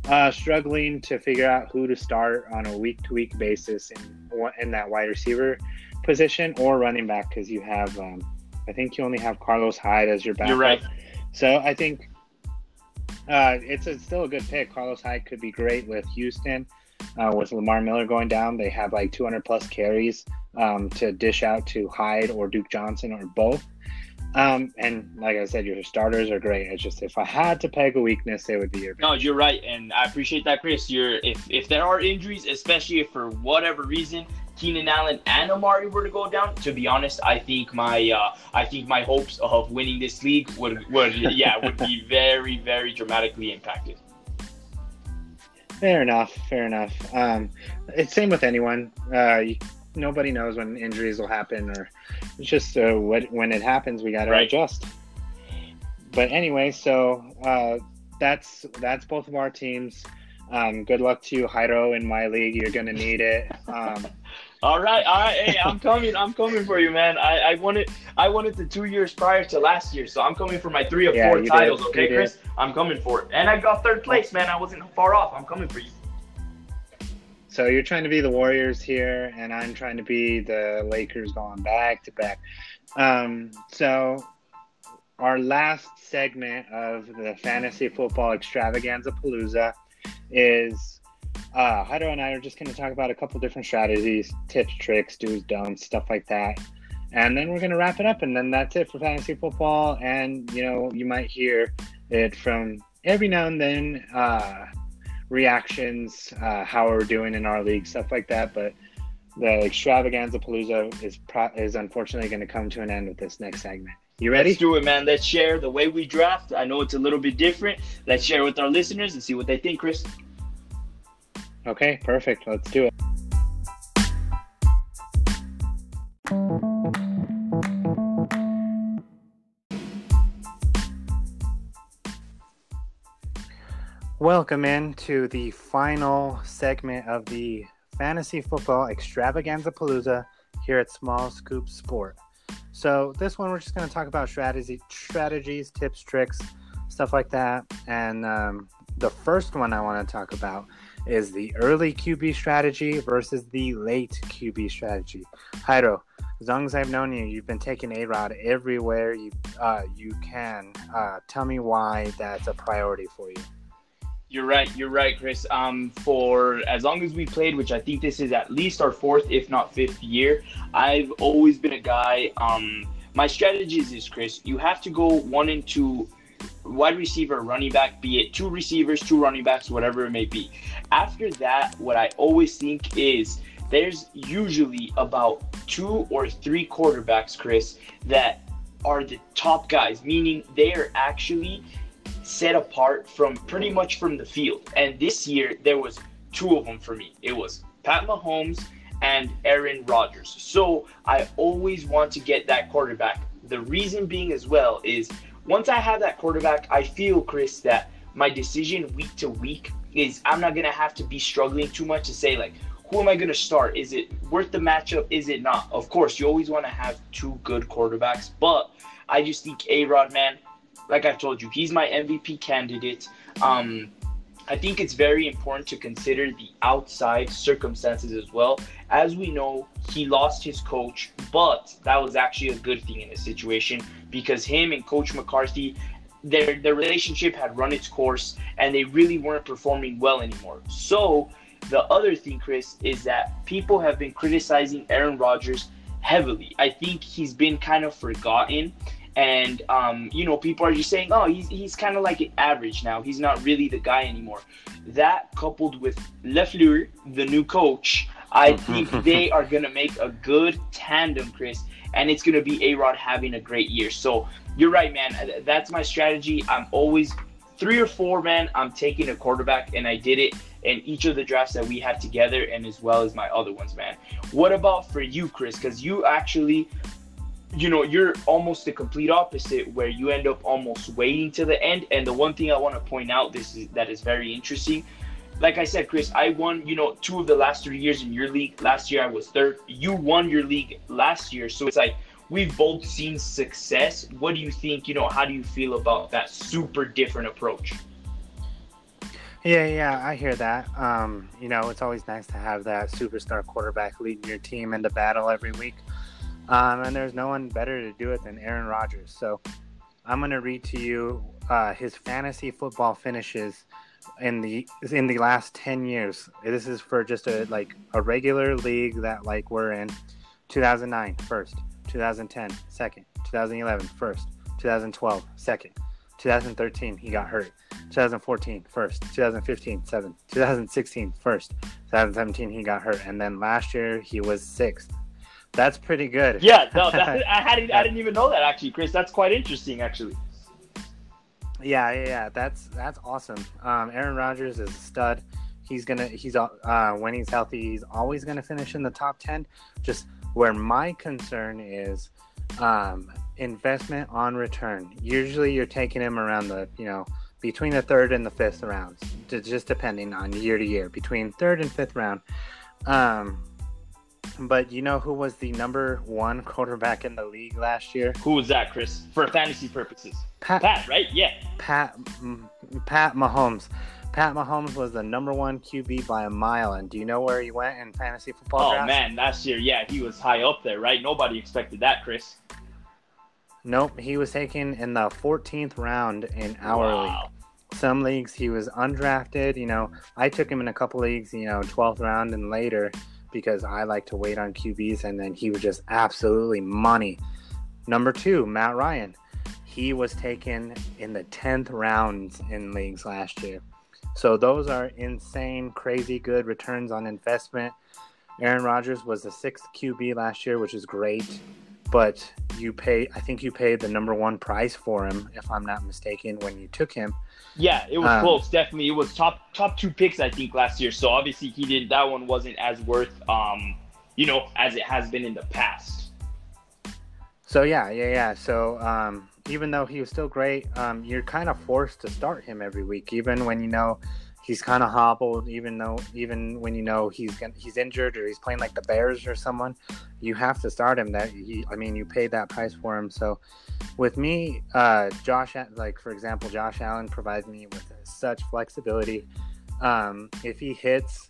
uh, struggling to figure out who to start on a week to week basis in in that wide receiver position or running back because you have um, I think you only have Carlos Hyde as your backup. You're right. So I think uh, it's a, still a good pick. Carlos Hyde could be great with Houston. Uh, with Lamar Miller going down, they have like 200 plus carries um, to dish out to Hyde or Duke Johnson or both. Um, and like I said, your starters are great. It's just if I had to peg a weakness, it would be your. No, you're right, and I appreciate that, Chris. You're if if there are injuries, especially if for whatever reason Keenan Allen and Amari were to go down, to be honest, I think my uh, I think my hopes of winning this league would would yeah would be very very dramatically impacted. Fair enough. Fair enough. Um, it's same with anyone. Uh, you, nobody knows when injuries will happen, or it's just uh, what, when it happens, we got to right. adjust. But anyway, so uh, that's that's both of our teams. Um, good luck to you, Jairo, in my league. You're gonna need it. Um, all right, all right. Hey, I'm coming. I'm coming for you, man. I, I it. I it the two years prior to last year, so I'm coming for my three of yeah, four titles. Did. Okay, Chris. I'm coming for it, and I got third place, man. I wasn't far off. I'm coming for you. So you're trying to be the Warriors here, and I'm trying to be the Lakers going back to back. Um, so our last segment of the fantasy football extravaganza palooza is uh, and I are just going to talk about a couple different strategies, tips, tricks, do's, don'ts, stuff like that. And then we're going to wrap it up, and then that's it for fantasy football. And, you know, you might hear it from every now and then. Uh, reactions, uh, how we're doing in our league, stuff like that. But the extravaganza palooza is pro- is unfortunately going to come to an end with this next segment. You ready? Let's do it, man. Let's share the way we draft. I know it's a little bit different. Let's share with our listeners and see what they think, Chris. Okay, perfect. Let's do it. Welcome in to the final segment of the Fantasy Football Extravaganza Palooza here at Small Scoop Sport. So this one we're just going to talk about strategy, strategies, tips, tricks, stuff like that. And um, the first one I want to talk about is the early QB strategy versus the late QB strategy. Jairo, as long as I've known you, you've been taking A Rod everywhere you uh, you can. Uh, tell me why that's a priority for you. You're right. You're right, Chris. Um, for as long as we played, which I think this is at least our fourth, if not fifth year, I've always been a guy. Um, my strategy is this, Chris. You have to go one and two, wide receiver, running back, be it two receivers, two running backs, whatever it may be. After that, what I always think is there's usually about two or three quarterbacks, Chris, that are the top guys, meaning they are actually set apart from pretty much from the field. And this year there was two of them for me. It was Pat Mahomes and Aaron Rodgers. So I always want to get that quarterback. The reason being as well is once I have that quarterback, I feel Chris that my decision week to week is I'm not gonna have to be struggling too much to say like who am I to start? Is it worth the matchup? Is it not? Of course, you always want to have two good quarterbacks, but I just think A Rod, man, like I've told you, he's my MVP candidate. Um, I think it's very important to consider the outside circumstances as well. As we know, he lost his coach, but that was actually a good thing in this situation because him and Coach McCarthy, their their relationship had run its course and they really weren't performing well anymore. So the other thing, Chris, is that people have been criticizing Aaron Rodgers heavily. I think he's been kind of forgotten and um, you know people are just saying oh he's, he's kind of like average now. He's not really the guy anymore. That coupled with LaFleur the new coach i think they are going to make a good tandem chris. And it's going to be a-rod having a great year. So you're right man. That's my strategy. I'm always three or four man i'm taking a quarterback and i did it in each of the drafts that we had together and as well as my other ones man. What about for you chris? Because you actually you know, you're almost the complete opposite where you end up almost waiting to the end. And the one thing I want to point out this is that is very interesting. Like I said, Chris, I won, you know, two of the last three years in your league. Last year I was third. You won your league last year. So it's like we've both seen success. What do you think? You know, how do you feel about that super different approach? Yeah, yeah, I hear that. Um, you know, it's always nice to have that superstar quarterback leading your team into battle every week. Um, and there's no one better to do it than Aaron Rodgers. So I'm going to read to you uh, his fantasy football finishes in the in the last 10 years. This is for just a like a regular league that like we're in. 2009 first, 2010 second, 2011 first, 2012 second, 2013 he got hurt. 2014 first, 2015 seventh, 2016 first, 2017 he got hurt, and then last year he was sixth. That's pretty good. Yeah, no, that, I hadn't, I didn't even know that actually, Chris. That's quite interesting, actually. Yeah, yeah, yeah. That's that's awesome. Um, Aaron Rodgers is a stud. He's gonna, he's uh, when he's healthy, he's always gonna finish in the top ten. Just where my concern is, um, investment on return. Usually, you're taking him around the, you know, between the third and the fifth rounds, just depending on year to year, between third and fifth round. Um, but you know who was the number one quarterback in the league last year? Who was that, Chris? For fantasy purposes, Pat. Pat, right? Yeah. Pat. Pat Mahomes. Pat Mahomes was the number one QB by a mile. And do you know where he went in fantasy football? Oh drafts? man, last year, yeah, he was high up there, right? Nobody expected that, Chris. Nope, he was taken in the 14th round in our wow. league. Some leagues he was undrafted. You know, I took him in a couple leagues. You know, 12th round and later because I like to wait on QBs, and then he was just absolutely money. Number two, Matt Ryan. He was taken in the 10th rounds in leagues last year. So those are insane, crazy good returns on investment. Aaron Rodgers was the sixth QB last year, which is great but you pay I think you paid the number one price for him, if I'm not mistaken, when you took him. Yeah, it was um, close. Definitely, it was top top two picks I think last year. So obviously he did that one wasn't as worth um you know as it has been in the past. So yeah, yeah, yeah. So um even though he was still great, um, you're kind of forced to start him every week, even when you know he's kind of hobbled. Even though, even when you know he's gonna, he's injured or he's playing like the Bears or someone, you have to start him. That he, I mean, you paid that price for him. So, with me, uh, Josh, like for example, Josh Allen provides me with such flexibility. Um, if he hits,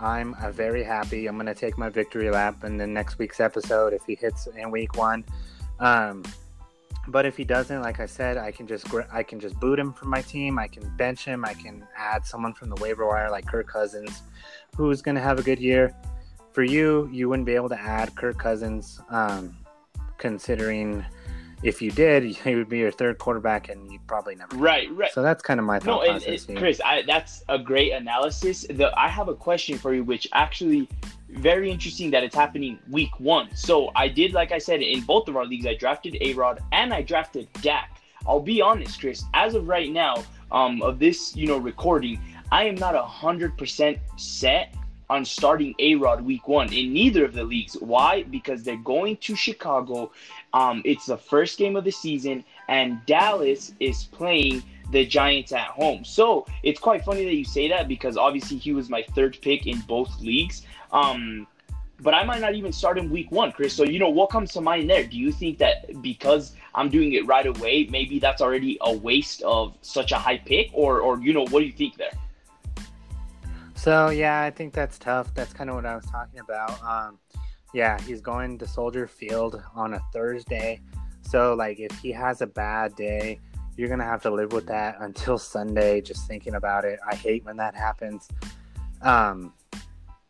I'm uh, very happy. I'm gonna take my victory lap in the next week's episode if he hits in week one. Um, but if he doesn't, like I said, I can just I can just boot him from my team. I can bench him. I can add someone from the waiver wire like Kirk Cousins, who's going to have a good year. For you, you wouldn't be able to add Kirk Cousins, um, considering if you did, he would be your third quarterback, and you'd probably never. Right, right. So that's kind of my thought no, process. And, Chris, I, that's a great analysis. The, I have a question for you, which actually very interesting that it's happening week one. So I did, like I said, in both of our leagues, I drafted A Rod and I drafted Dak. I'll be honest, Chris. As of right now, um, of this, you know, recording, I am not a hundred percent set on starting A Rod week one in neither of the leagues. Why? Because they're going to Chicago. Um, it's the first game of the season, and Dallas is playing the Giants at home. So it's quite funny that you say that because obviously he was my third pick in both leagues. Um, but I might not even start in week one, Chris. So, you know, what comes to mind there? Do you think that because I'm doing it right away, maybe that's already a waste of such a high pick? Or, or you know, what do you think there? So, yeah, I think that's tough. That's kind of what I was talking about. Um, yeah, he's going to Soldier Field on a Thursday. So, like, if he has a bad day, you're going to have to live with that until Sunday, just thinking about it. I hate when that happens. Um,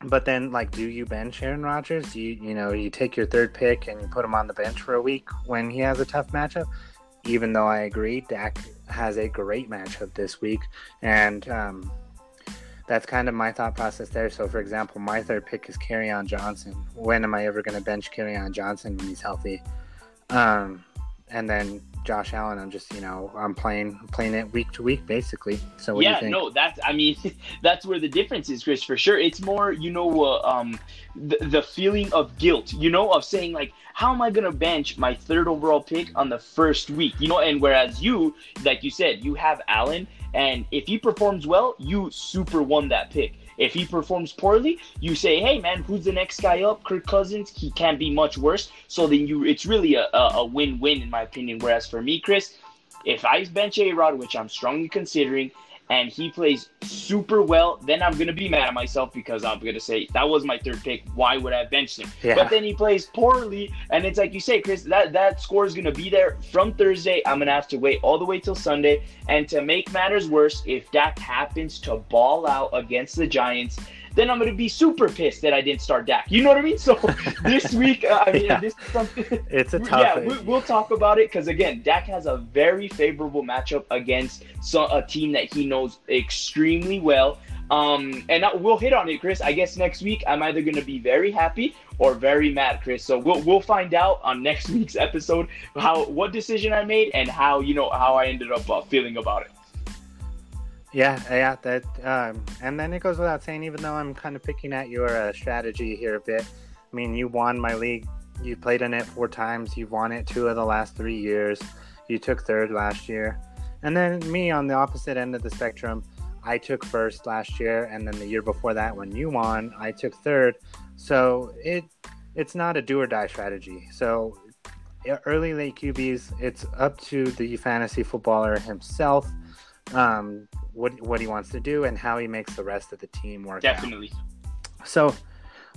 but then, like, do you bench Aaron Rodgers? Do you, you know, you take your third pick and you put him on the bench for a week when he has a tough matchup? Even though I agree, Dak has a great matchup this week, and um, that's kind of my thought process there. So, for example, my third pick is on Johnson. When am I ever going to bench on Johnson when he's healthy? Um, and then Josh Allen. I'm just, you know, I'm playing playing it week to week basically. So yeah, no, that's I mean, that's where the difference is, Chris, for sure. It's more, you know, uh, um, the, the feeling of guilt, you know, of saying like, how am I gonna bench my third overall pick on the first week, you know? And whereas you, like you said, you have Allen, and if he performs well, you super won that pick. If he performs poorly, you say, "Hey, man, who's the next guy up? Kirk Cousins. He can't be much worse." So then you, it's really a, a, win-win in my opinion. Whereas for me, Chris, if I bench A Rod, which I'm strongly considering, and he plays super well, then I'm gonna be mad at myself because I'm gonna say that was my third pick. Why would I have benched him? Yeah. But then he plays poorly, and it's like you say, Chris, that that score is gonna be there from Thursday. I'm gonna have to wait all the way till Sunday. And to make matters worse, if Dak happens to ball out against the Giants, then I'm going to be super pissed that I didn't start Dak. You know what I mean? So this week, uh, I mean, yeah. this is something. It's a tough. Yeah, we, will talk about it because again, Dak has a very favorable matchup against so, a team that he knows extremely well. Um, and we'll hit on it, Chris. I guess next week I'm either going to be very happy or very mad, Chris. So we'll we'll find out on next week's episode how what decision I made and how you know how I ended up uh, feeling about it. Yeah, yeah, that, um, and then it goes without saying. Even though I'm kind of picking at your uh, strategy here a bit, I mean, you won my league. You played in it four times. You've won it two of the last three years. You took third last year, and then me on the opposite end of the spectrum. I took first last year, and then the year before that, when you won, I took third. So it it's not a do or die strategy. So early late QBs, it's up to the fantasy footballer himself um, what what he wants to do and how he makes the rest of the team work. Definitely. Out. So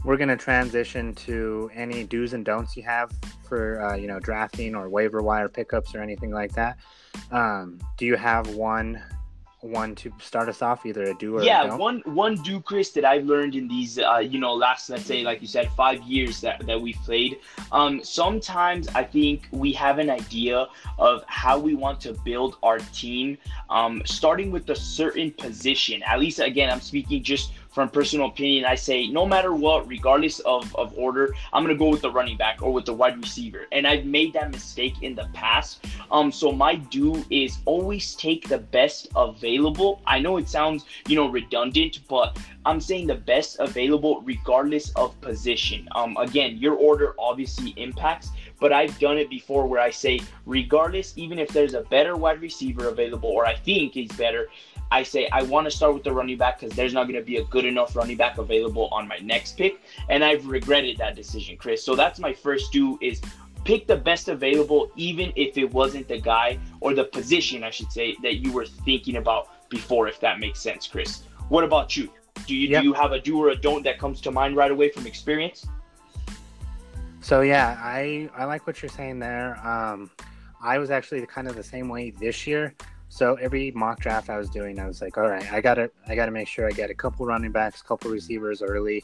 we're going to transition to any do's and don'ts you have for uh, you know drafting or waiver wire pickups or anything like that. Um, do you have one one to start us off, either a do or yeah, one one do, Chris, that I've learned in these, uh, you know, last let's say, like you said, five years that that we've played. Um, sometimes I think we have an idea of how we want to build our team, um, starting with a certain position. At least, again, I'm speaking just from personal opinion, I say no matter what, regardless of, of order, I'm gonna go with the running back or with the wide receiver. And I've made that mistake in the past. Um, so my do is always take the best available. I know it sounds, you know, redundant, but I'm saying the best available regardless of position. Um, again, your order obviously impacts, but I've done it before where I say, regardless, even if there's a better wide receiver available or I think is better, I say I want to start with the running back because there's not going to be a good enough running back available on my next pick, and I've regretted that decision, Chris. So that's my first do is pick the best available, even if it wasn't the guy or the position, I should say, that you were thinking about before. If that makes sense, Chris. What about you? Do you yep. do you have a do or a don't that comes to mind right away from experience? So yeah, I I like what you're saying there. Um, I was actually kind of the same way this year. So every mock draft I was doing, I was like, all right, I gotta I gotta make sure I get a couple running backs, a couple receivers early,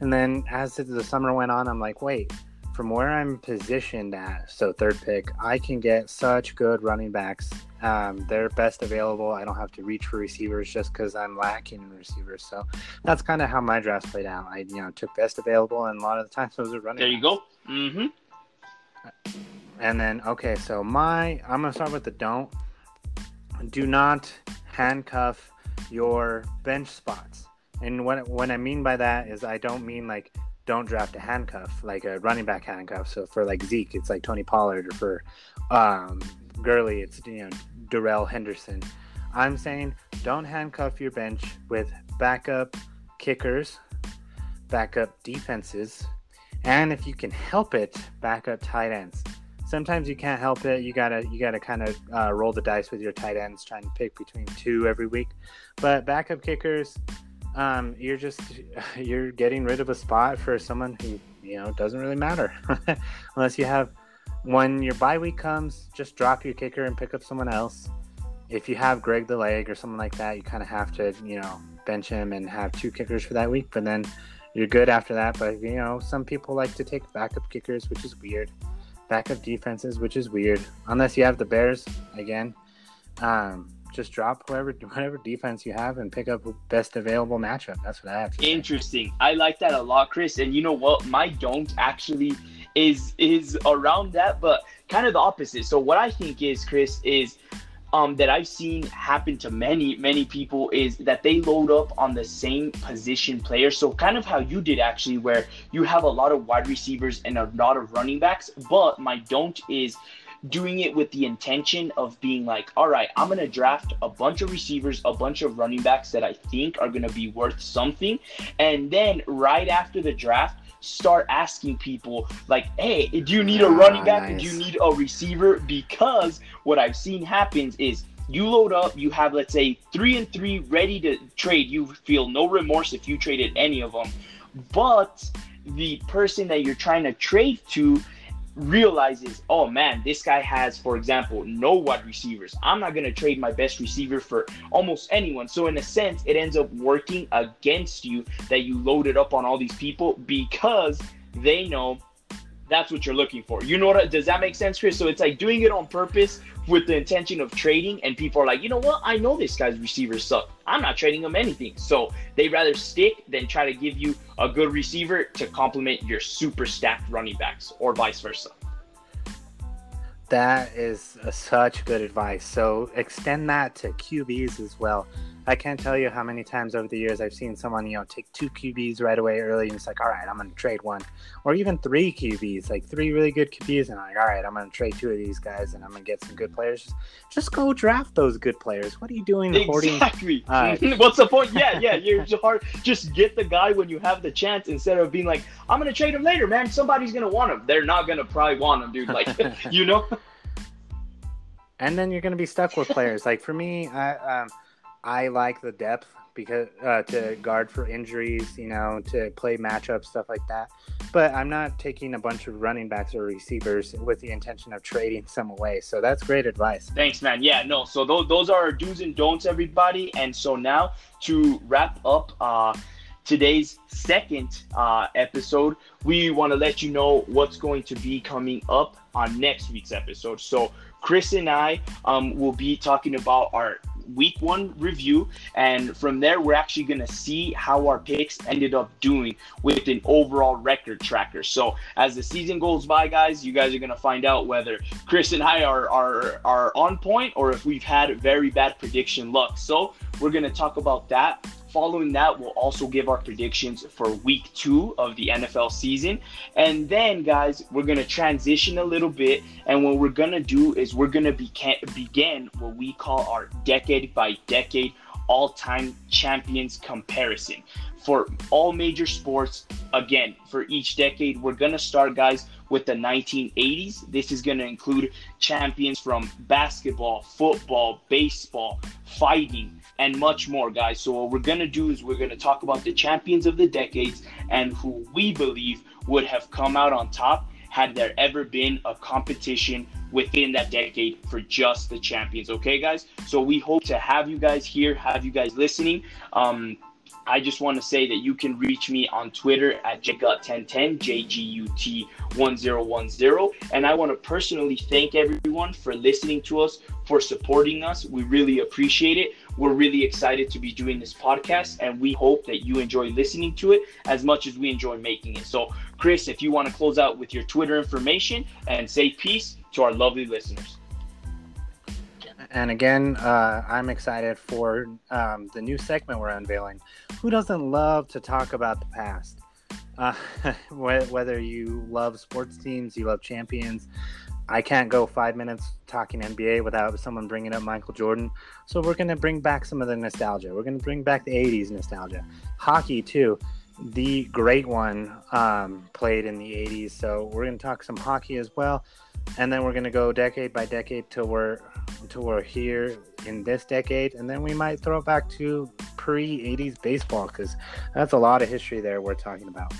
and then as the summer went on, I'm like, wait, from where I'm positioned at, so third pick, I can get such good running backs. Um, they're best available. I don't have to reach for receivers just because I'm lacking in receivers. So that's kind of how my draft played out. I you know took best available, and a lot of the times those are running. There you backs. go. Mm-hmm. And then okay, so my I'm gonna start with the don't. Do not handcuff your bench spots. And what what I mean by that is I don't mean like don't draft a handcuff, like a running back handcuff. So for like Zeke, it's like Tony Pollard, or for um, Gurley, it's you know Darrell Henderson. I'm saying don't handcuff your bench with backup kickers, backup defenses, and if you can help it, backup tight ends. Sometimes you can't help it. You gotta you gotta kind of uh, roll the dice with your tight ends, trying to pick between two every week. But backup kickers, um, you're just you're getting rid of a spot for someone who you know doesn't really matter unless you have when your bye week comes just drop your kicker and pick up someone else if you have greg the leg or someone like that you kind of have to you know bench him and have two kickers for that week but then you're good after that but you know some people like to take backup kickers which is weird backup defenses which is weird unless you have the bears again um, just drop whoever whatever defense you have and pick up best available matchup. That's what I have. Interesting. Say. I like that a lot, Chris. And you know what? My don't actually is is around that, but kind of the opposite. So what I think is, Chris, is um, that I've seen happen to many, many people is that they load up on the same position player. So, kind of how you did actually, where you have a lot of wide receivers and a lot of running backs. But my don't is doing it with the intention of being like, all right, I'm going to draft a bunch of receivers, a bunch of running backs that I think are going to be worth something. And then right after the draft, start asking people like, hey, do you need a running back? Ah, nice. Do you need a receiver? Because what I've seen happens is you load up, you have let's say three and three ready to trade. You feel no remorse if you traded any of them, but the person that you're trying to trade to realizes, oh man, this guy has, for example, no wide receivers. I'm not going to trade my best receiver for almost anyone. So, in a sense, it ends up working against you that you loaded up on all these people because they know that's what you're looking for. You know what? Does that make sense, Chris? So, it's like doing it on purpose with the intention of trading, and people are like, you know what? I know this guy's receivers suck. I'm not trading him anything. So they rather stick than try to give you a good receiver to complement your super stacked running backs, or vice versa. That is a, such good advice. So extend that to QBs as well. I can't tell you how many times over the years I've seen someone, you know, take two QBs right away early and it's like, all right, I'm going to trade one. Or even three QBs, like three really good QBs, and I'm like, all right, I'm going to trade two of these guys and I'm going to get some good players. Just go draft those good players. What are you doing? Exactly. uh, What's the point? Yeah, yeah. You're just hard. Just get the guy when you have the chance instead of being like, I'm going to trade him later, man. Somebody's going to want him. They're not going to probably want him, dude. Like, you know? And then you're going to be stuck with players. Like for me, I, um, I like the depth because uh, to guard for injuries, you know, to play matchups, stuff like that. But I'm not taking a bunch of running backs or receivers with the intention of trading some away. So that's great advice. Thanks, man. Yeah, no. So those, those are our do's and don'ts, everybody. And so now to wrap up uh, today's second uh, episode, we want to let you know what's going to be coming up on next week's episode. So Chris and I um, will be talking about our week one review. And from there, we're actually going to see how our picks ended up doing with an overall record tracker. So as the season goes by, guys, you guys are going to find out whether Chris and I are, are, are on point or if we've had very bad prediction luck. So we're going to talk about that Following that, we'll also give our predictions for week two of the NFL season. And then, guys, we're going to transition a little bit. And what we're going to do is we're going to beca- begin what we call our decade by decade all time champions comparison for all major sports. Again, for each decade, we're going to start, guys, with the 1980s. This is going to include champions from basketball, football, baseball, fighting, and much more, guys. So, what we're going to do is we're going to talk about the champions of the decades and who we believe would have come out on top had there ever been a competition within that decade for just the champions. Okay, guys? So, we hope to have you guys here, have you guys listening. Um, I just want to say that you can reach me on Twitter at jgut1010, J-G-U-T 1010. And I want to personally thank everyone for listening to us, for supporting us. We really appreciate it. We're really excited to be doing this podcast, and we hope that you enjoy listening to it as much as we enjoy making it. So, Chris, if you want to close out with your Twitter information and say peace to our lovely listeners. And again, uh, I'm excited for um, the new segment we're unveiling. Who doesn't love to talk about the past? Uh, whether you love sports teams, you love champions, I can't go five minutes talking NBA without someone bringing up Michael Jordan. So we're going to bring back some of the nostalgia. We're going to bring back the 80s nostalgia. Hockey, too. The great one um, played in the 80s. So we're going to talk some hockey as well. And then we're going to go decade by decade till we're, till we're here in this decade. And then we might throw it back to pre 80s baseball because that's a lot of history there we're talking about.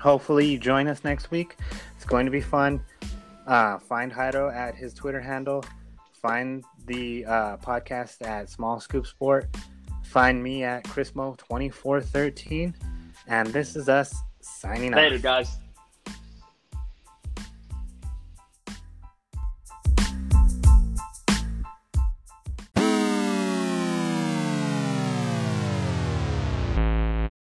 Hopefully, you join us next week. It's going to be fun. Uh, find Jairo at his Twitter handle. Find the uh, podcast at Small Scoop Sport. Find me at Chrismo2413. And this is us signing Later, off. Later, guys.